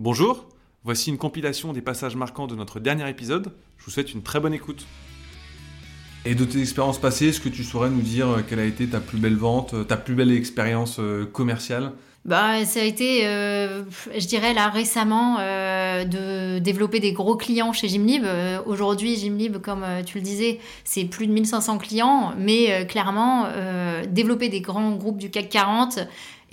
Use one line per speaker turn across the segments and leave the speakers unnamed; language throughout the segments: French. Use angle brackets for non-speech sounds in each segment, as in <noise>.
Bonjour, voici une compilation des passages marquants de notre dernier épisode. Je vous souhaite une très bonne écoute. Et de tes expériences passées, est-ce que tu saurais nous dire euh, quelle a été ta plus belle vente, euh, ta plus belle expérience euh, commerciale?
Bah, ça a été, je dirais là récemment, de développer des gros clients chez Gymlib. Aujourd'hui, Gymlib, comme tu le disais, c'est plus de 1500 clients, mais clairement, développer des grands groupes du CAC 40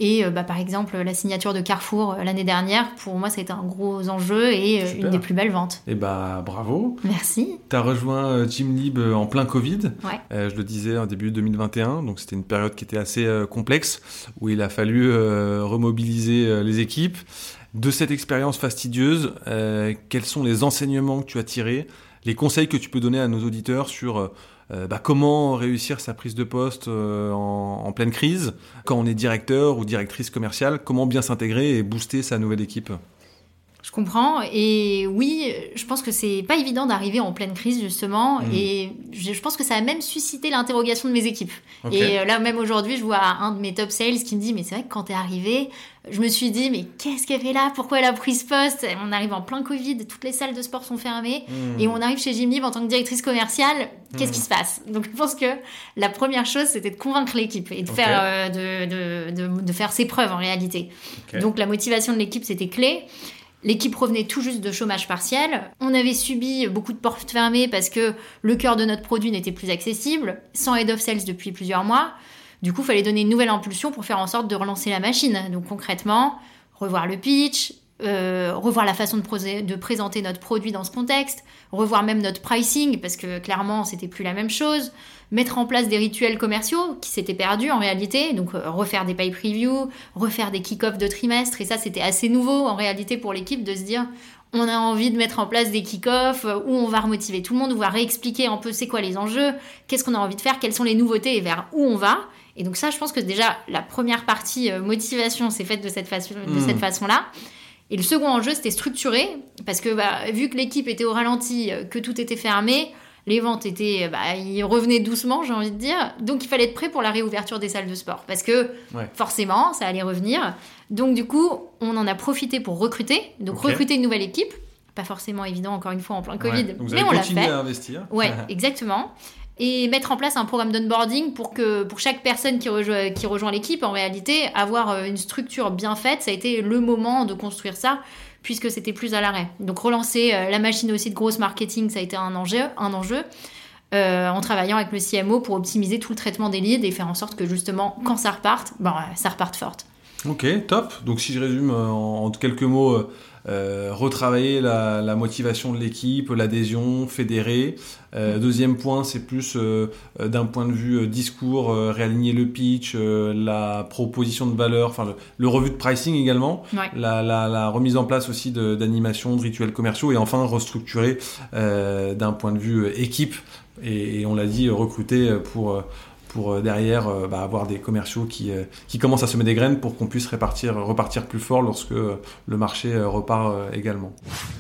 et euh, bah, par exemple, la signature de Carrefour euh, l'année dernière, pour moi, ça a été un gros enjeu et euh, une des plus belles ventes.
Et eh bah bravo.
Merci.
Tu as rejoint Gymlib en plein Covid. je le disais en début 2021, donc c'était une période qui était assez complexe où il a fallu remobiliser les équipes. De cette expérience fastidieuse, quels sont les enseignements que tu as tirés, les conseils que tu peux donner à nos auditeurs sur bah, comment réussir sa prise de poste euh, en, pleine crise, quand on est directeur ou directrice commerciale, comment bien s'intégrer et booster sa nouvelle équipe?
Je comprends. Et oui, je pense que c'est pas évident d'arriver en pleine crise, justement. Mm. Et je, pense que ça a même suscité l'interrogation de mes équipes. Et euh, là, même aujourd'hui, je vois un de mes top sales qui me dit Mais c'est vrai que quand t'es arrivé, je me suis dit Mais qu'est-ce qu'elle fait là? Pourquoi elle a pris ce poste? On arrive en plein Covid, toutes les salles de sport sont fermées. Mm. Et on arrive chez Jimmy en tant que directrice commerciale. Qu'est-ce mm. qui se passe? Donc, je pense que la première chose, c'était de convaincre l'équipe et de, faire, euh, de, de, de, faire ses preuves en réalité. Donc, la motivation de l'équipe, c'était clé. L'équipe revenait tout juste de chômage partiel. On avait subi beaucoup de portes fermées parce que le cœur de notre produit n'était plus accessible, sans head of sales depuis plusieurs mois. Du coup, il fallait donner une nouvelle impulsion pour faire en sorte de relancer la machine. Donc concrètement, revoir le pitch, euh, revoir la façon de, de, présenter notre produit dans ce contexte, revoir même notre pricing, parce que clairement, c'était plus la même chose, mettre en place des rituels commerciaux qui s'étaient perdus en réalité, donc euh, refaire des pay previews, refaire des kick-offs de trimestre, et ça, c'était assez nouveau en réalité pour l'équipe de se dire, on a envie de mettre en place des kick-offs euh, où on va remotiver tout le monde, on va réexpliquer un peu c'est quoi les enjeux, qu'est-ce qu'on a envie de faire, quelles sont les nouveautés et vers où on va. Et donc ça, je pense que déjà, la première partie motivation s'est faite de cette, façon, de cette hmm. façon-là. Et le second enjeu, c'était structuré, parce que bah, vu que l'équipe était au ralenti, euh, que tout était fermé, les ventes étaient, bah, ils revenaient doucement, j'ai envie de dire. Donc il fallait être prêt pour la réouverture des salles de sport, parce que forcément, ça allait revenir. Donc du coup, on en a profité pour recruter, donc recruter une nouvelle équipe. Pas forcément évident, encore une fois, en plein Covid,
mais on l'a fait. à investir.
Ouais, <laughs> exactement et mettre en place un programme d'onboarding pour que pour chaque personne qui, rejoint, qui rejoint l'équipe, en réalité, avoir euh, une structure bien faite, ça a été le moment de construire ça puisque c'était plus à l'arrêt. Donc relancer euh, la machine aussi de grosse marketing, ça a été un enjeu, un enjeu euh, en travaillant avec le CMO pour optimiser tout le traitement des leads et faire en sorte que justement, quand ça reparte, ben, ça reparte forte.
Ok, top. Donc si je résume en quelques mots euh, retravailler la, motivation de l'équipe, l'adhésion, fédérer. Euh, deuxième point, c'est plus euh, d'un point de vue discours, réaligner le pitch, la proposition de valeur, enfin le, revue de pricing également, la, remise en place aussi d'animation, de, rituels commerciaux et enfin restructurer d'un point de vue équipe et on l'a dit recruter pour pour euh, derrière euh, bah, avoir des commerciaux qui, euh, qui commencent à semer des graines pour qu'on puisse répartir, repartir plus fort lorsque le marché repart également.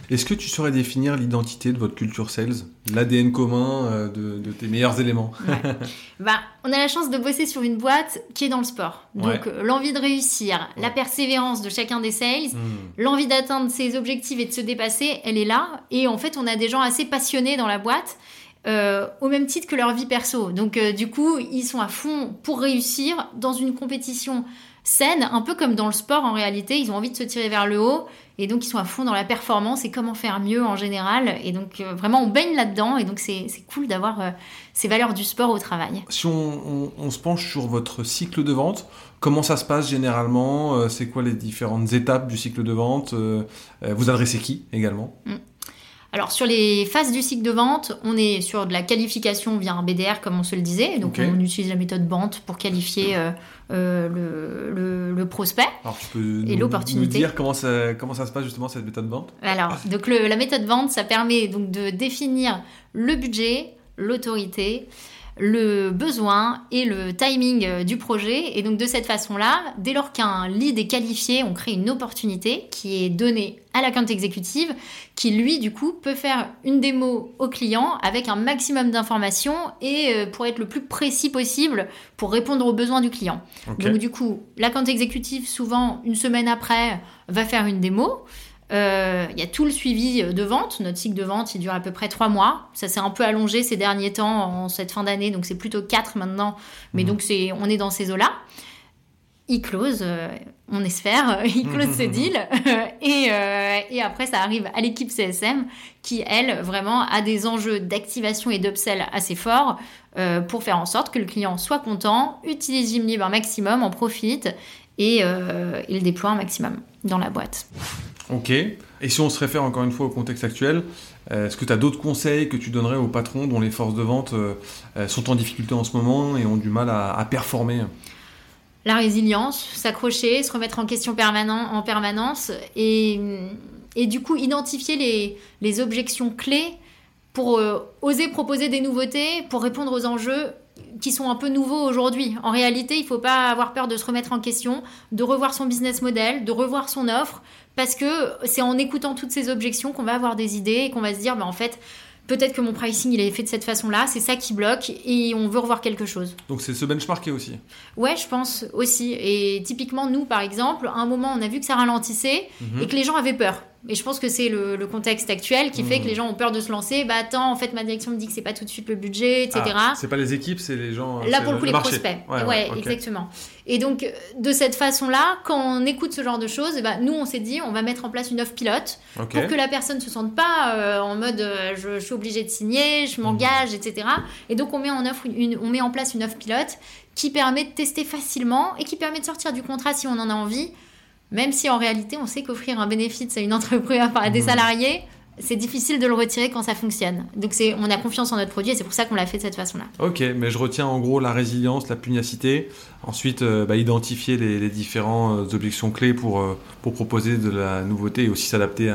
Est-ce que tu saurais définir l'identité de votre culture sales, l'ADN commun de, tes meilleurs éléments
bah, On a la chance de bosser sur une boîte qui est dans le sport. Donc l'envie de réussir, la persévérance de chacun des sales, hmm. l'envie d'atteindre ses objectifs et de se dépasser, elle est là. Et en fait, on a des gens assez passionnés dans la boîte. Euh, au même titre que leur vie perso. Donc euh, du coup, ils sont à fond pour réussir dans une compétition saine, un peu comme dans le sport en réalité, ils ont envie de se tirer vers le haut et donc ils sont à fond dans la performance et comment faire mieux en général. Et donc euh, vraiment on baigne là-dedans et donc c'est cool d'avoir ces valeurs du sport au travail.
Si on, se penche sur votre cycle de vente, comment ça se passe généralement? C'est quoi les différentes étapes du cycle de vente? Vous adressez qui également? Mm.
Alors sur les phases du cycle de vente, on est sur de la qualification via un BDR comme on se le disait. Donc on utilise la méthode BANT pour qualifier euh, euh, le, prospect
Alors, tu peux et l'opportunité. dire comment ça, comment ça se passe justement cette méthode BANT?
Alors donc la méthode BANT, ça permet donc de définir le budget, l'autorité, le besoin et le timing euh, du projet. Et donc de cette façon-là, dès lors qu'un lead est qualifié, on crée une opportunité qui est donnée à la compte exécutive, qui lui du coup peut faire une démo au client avec un maximum d'informations et euh, pour être le plus précis possible pour répondre aux besoins du client. Donc du coup, la compte exécutive souvent une semaine après va faire une démo. Euh, il y a tout le suivi de vente. Notre cycle de vente, il dure à peu près trois mois. Ça s'est un peu allongé ces derniers temps en cette fin d'année, donc c'est plutôt quatre maintenant. Mais mmh. donc c'est, on est dans ces eaux-là il close, euh, on espère, il <laughs> close ce deal. <laughs> et, euh, et, après, ça arrive à l'équipe CSM qui, elle, vraiment a des enjeux d'activation et d'upsell assez forts euh, pour faire en sorte que le client soit content, utilise Gymlib un maximum, en profite et il déploie un maximum dans la boîte.
Ok. Et si on se réfère encore une fois au contexte actuel, est-ce que tu as d'autres conseils que tu donnerais aux patrons dont les forces de vente sont en difficulté en ce moment et ont du mal à, performer?
La résilience, s'accrocher, se remettre en question en permanence et, du coup identifier les, objections clés pour euh, oser proposer des nouveautés, pour répondre aux enjeux qui sont un peu nouveaux aujourd'hui. En réalité, il ne faut pas avoir peur de se remettre en question, de revoir son business model, de revoir son offre, parce que c'est en écoutant toutes ces objections qu'on va avoir des idées et qu'on va se dire, bah, en fait, peut-être que mon pricing il est fait de cette façon-là, c'est ça qui bloque et on veut revoir quelque chose.
Donc c'est se benchmarker aussi.
Ouais, je pense aussi. Et typiquement nous, par exemple, à un moment on a vu que ça ralentissait mhm. et que les gens avaient peur. Et je pense que c'est le, contexte actuel qui fait que les gens ont peur de se lancer. Bah attends, en fait, ma direction me dit que c'est pas tout de suite le budget, etc.
Ah, c'est pas les équipes, c'est les gens.
Là, pour le coup, les prospects. Ouais, exactement. Et donc, de cette façon-là, quand on écoute ce genre de choses, bah, nous, on s'est dit, on va mettre en place une offre pilote pour que la personne ne se sente pas euh, en mode euh, je, suis obligé de signer, je m'engage, etc. Et donc, on met, en offre une, on met en place une offre pilote qui permet de tester facilement et qui permet de sortir du contrat si on en a envie même si en réalité, on sait qu'offrir un bénéfice à une entreprise, à des mmh. salariés, c'est difficile de le retirer quand ça fonctionne. Donc c'est, on a confiance en notre produit et c'est pour ça qu'on l'a fait de cette façon-là.
Ok, mais je retiens en gros la résilience, la pugnacité, ensuite euh, bah, identifier les, les différentes euh, objections clés pour, euh, pour proposer de la nouveauté et aussi s'adapter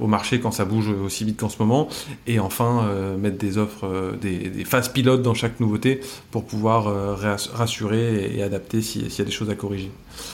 au marché quand ça bouge aussi vite qu'en ce moment, et enfin mettre des offres, des, des, phases pilotes dans chaque nouveauté pour pouvoir rassurer et, adapter s'il y a des choses à corriger.